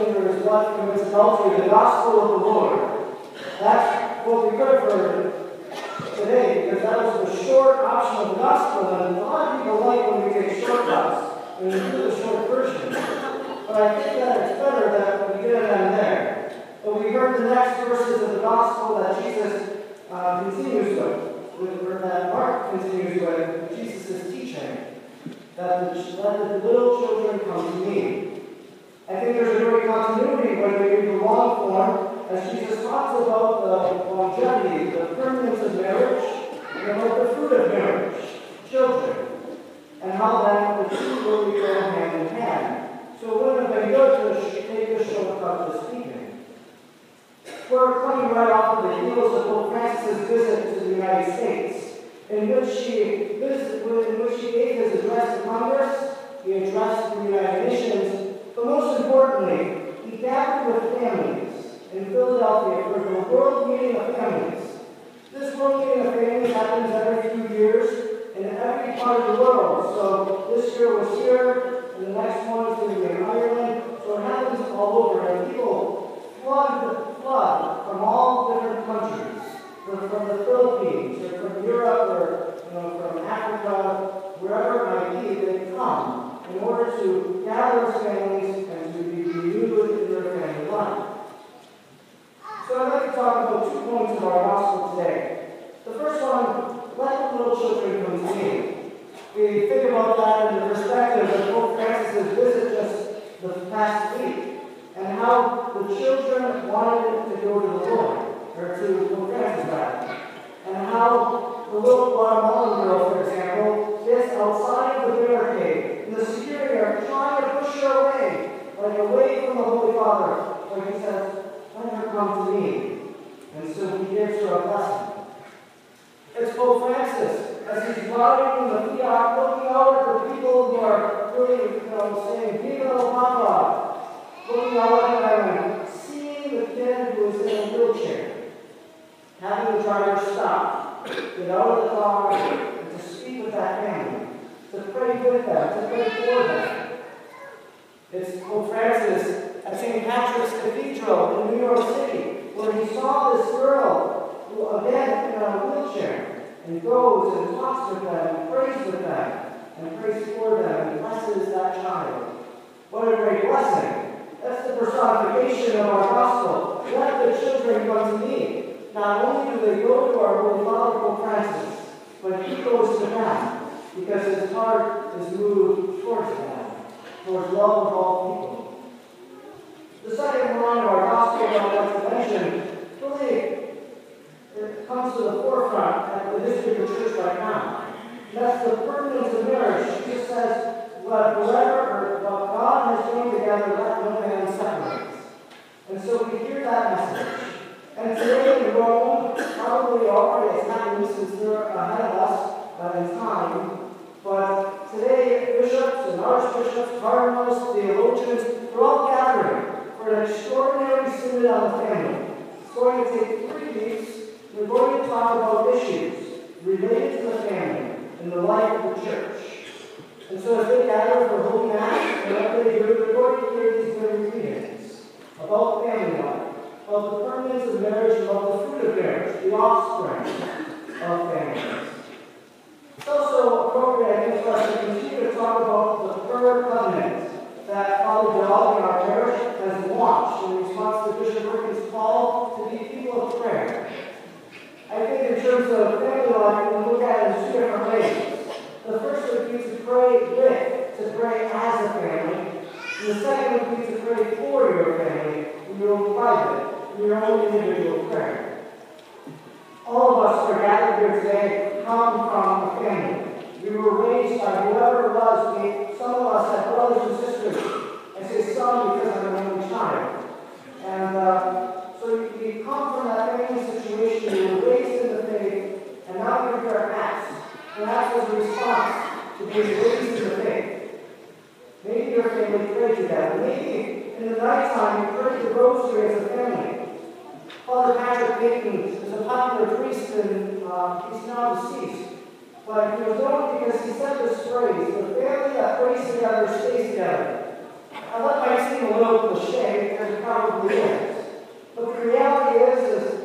stranger is left from its adultery, the gospel of the Lord. That's what we heard for today, because that was the short option of the gospel, and a lot of people like when we take shortcuts, and we do the short version. But I think that it's better that we get it on there. But we heard the next verses of the gospel that Jesus uh, continues with, with, that Mark continues with, Jesus' is teaching, that the, let the little children come to me. I think there's a great continuity when we read the long form, as Jesus talks about the longevity, the permanence of marriage, and about the fruit of marriage, children, and how that the two really go hand in hand. So wouldn't have been good to take a shortcut to speaking. We're coming right off of the heels of Pope Francis' visit to the United States, in which he visited, in which he gave his address to Congress, he addressed the United Nations, importantly, he gathered with families in Philadelphia for the World Meeting of Families. This World Meeting of Families happens every few years in every part of the world. So this year was here, and the next one is going to be in Ireland. So it happens all over, and people flood, the flood from all different countries, from, from the Philippines, or from Europe, or you know, from Africa, wherever it might be, they come in order to gather families and to be renewed in their family life. So I'd to talk about two points of our gospel today. The first one, let the little children come to me we think about that in the perspective of Pope Francis' visit just the past week, and how the children wanted to go to the Lord, or to Pope Francis and how the little Guatemalan girl, for example, is outside the barricade, the security trying to push her away, like away from the Holy Father, like he says, let her come to me. And so he gives her a blessing. It's Pope Francis as he's riding in the fiat, looking out at the people who are really, you know, saying, Viva el Papa, looking out at them seeing the kid who is in a wheelchair, having the driver stop, get out of the car, and to speak with that family, to pray with them, to pray for them. It's Pope Francis at St. Patrick's Cathedral in New York City, where he saw this girl who, again, in a wheelchair, and goes and talks with them and prays with them and prays for them and blesses that child. What a great blessing. That's the personification of our gospel. Let the children come to me. Not only do they go to our Holy Father, Pope Francis, but he goes to them because his heart is moved towards them, towards love of all people. The second line of our gospel I would like to mention really it comes to the forefront at the history of the church right now. That's the permanence of marriage. Jesus says, what, whatever what God has joined together, let no man separate. And so we hear that message. And today in Rome, probably already has happened since they're ahead of us by time, but today bishops and archbishops, cardinals, theologians, they're all gathering for an extraordinary synod on the family. It's going to take three weeks we're going to talk about issues related to the family and the life of the church. And so as they gather for Holy Mass, and what they do, they're going to hear these very readings about family life, about the permanence of marriage, about the fruit of marriage, the offspring of families. It's also appropriate, I think, for us to continue to talk about the third covenant that Dog in our parish has launched in response to Bishop Ricken's call to be people of prayer. I think in terms of family life, we look at it in two different ways. The first would be to pray with, to pray as a family. And the second would be to pray for your family in your own private, in your own individual prayer. All of us are gathered here today come from a family. We were raised by whoever it was. We, some of us have brothers and sisters. I say some because I'm an only child. And uh, so you come from that family situation, you were raised in the faith, and now you're here Acts. Perhaps as a response to being raised in the faith. Maybe your family prayed together. Maybe in the nighttime you prayed the rosary as a family. Father Patrick Peyton is a popular priest and uh, he's now deceased. But he was known because he said this phrase, the family that prays together Shame, as probably is. But the reality is, is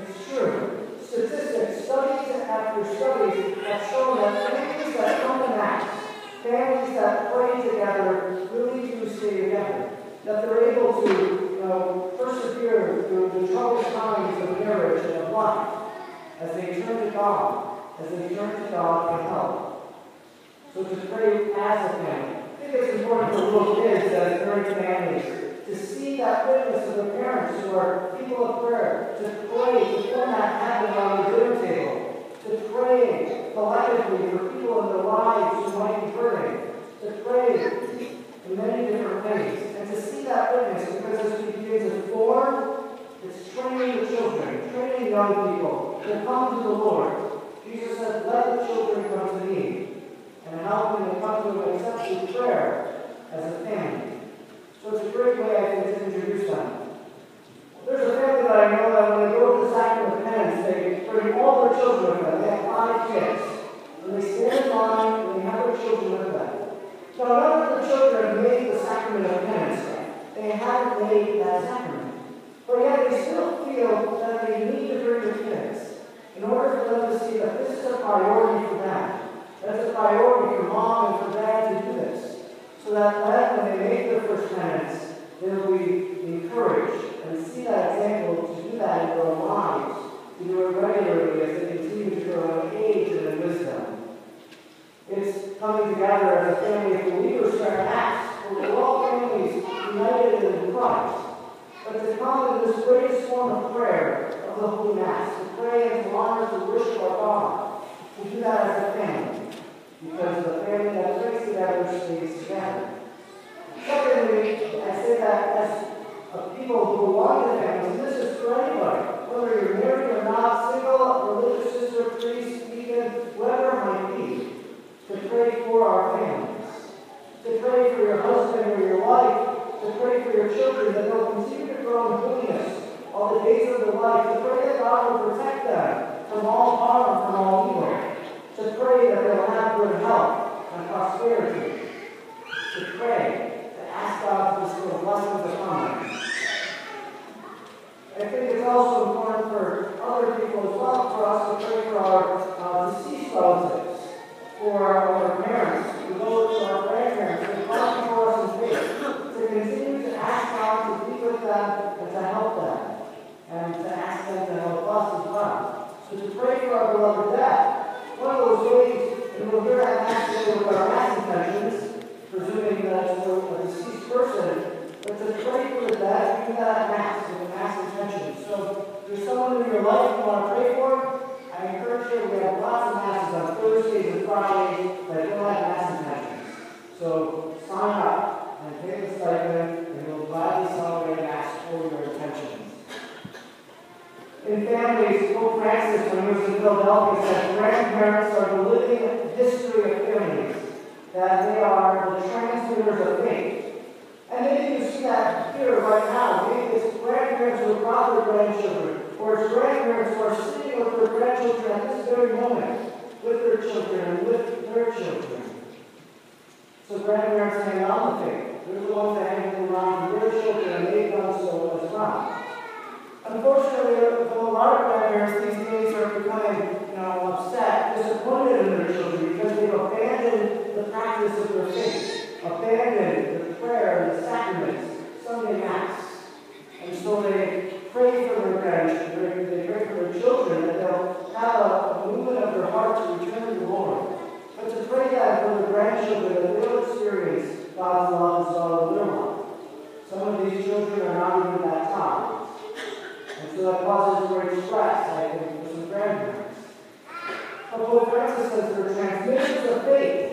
it's true. Statistics, studies after studies, have shown that families that come to Mass, families that pray together, really do stay together. That they're able to uh, persevere through the troubled times of marriage and of life as they turn to God, as they turn to God for help. So to pray as a family. It's important for little kids as in families to see that witness of the parents who are people of prayer, to pray, to form that habit on the dinner table, to pray collectively for people in their lives who might be hurting, to pray in many different ways, and to see that witness because as we begin to form, it's training the children, training young people to come to the Lord. Jesus said, let the children come to me, and help them to come to an accepted prayer as a family. So it's a great way, I think, to introduce them. There's a family that I know that when they go to the sacrament of penance, they bring all their children with them. They have five kids. And they stand in line and they have their children with them. Now, none of the children have made the sacrament of penance. They haven't made that sacrament. But yet they still feel that they need to bring their kids in order for them to see that this is a priority for them. That's a priority for mom and for dad to do this. So that when they make their first penance, they'll be encouraged and see that example to do that in their lives, to do it regularly as they continue to grow in age and in wisdom. It's coming together as a family of believers to act, we're all families united in Christ. But to come in this greatest form of prayer of the Holy Mass, to pray and to honor, to worship our God, to do that as a family because the family that prays together stays together. Secondly, I as people who belong to families, this is for anybody, whether you're married or not, single, religious sister, priest, deacon, whatever it might be, to pray for our families, to pray for your husband or your wife, to pray for your children that they'll continue to grow in holiness all the days of their life, to pray that God will protect them from all harm, from all evil to pray that they'll have good health and prosperity, to pray, God to bestow blessings upon them. I think it's also important for other people as well, for us to pray for our uh, deceased relatives, for our parents, for those who are grandparents, who have gone before us in faith, to continue to ask God to be with them and to help them, and to ask them to help us as well. So to pray for our beloved dad, one of those ways, and we'll hear that actually with our mass intentions, presuming that it's a deceased person, but to pray for the dead, do that at mass, with a mass intention. So if there's someone in your life you want to pray for, I encourage you, we have lots of masses on Thursdays and Fridays that don't have mass intentions. So sign up and pay the stipend, and we'll gladly celebrate mass for your intentions. In families, Pope Francis, he was in Philadelphia, said grandparents are the living history of families, that they are the transmitters of faith. And maybe you see that here right now. Maybe it's grandparents who brought their grandchildren, or it's grandparents who are sitting with their grandchildren at this very moment, with their children and with their children. So grandparents hang on the faith. They're the ones that hang around their children, and they've done so as well. Unfortunately, for a lot of grandparents these days are becoming, you know, upset, disappointed in their children because they've abandoned the practice of their faith, abandoned the prayer and the sacraments, Sunday Mass. And so they pray for their grandchildren, they pray for their children that they'll have a, movement of their heart to return to the Lord. But to pray that for their grandchildren, that they'll experience God's love as well in their life. Some of these children are not even that baptized. That causes great stress, I think, for some grandparents. But Pope Francis says they're transmissions of faith.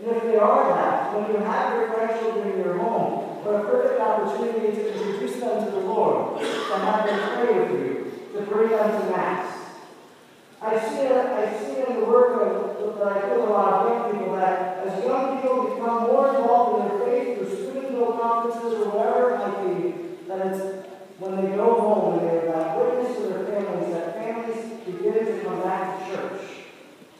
And if they are that, when you have your grandchildren in your home, what a perfect opportunity to introduce them to the Lord, to have them pray with you, to bring them to Mass. I see it, I see it in the work of, that I feel a lot of young people that as young people become more involved in their faith through student conferences or whatever it might be, that it's when they go home and they're about witness to their families, that families begin to come back to church.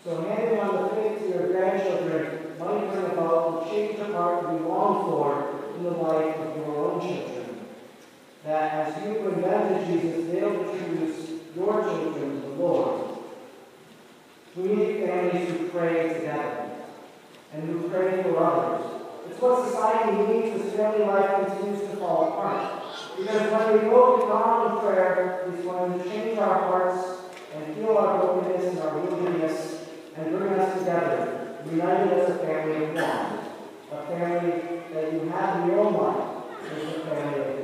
So handing on the faith to your grandchildren might bring about the change of heart we long for in the life of your own children. That as you bring them to Jesus, they'll introduce your children to the Lord. We need families who pray together and who pray for others. It's what society needs as family life continues to fall apart. Because when we go to God in prayer, He's going to change our hearts and heal our brokenness and our woundedness and bring us together, united as a family of one. A family that you have in your own life is a family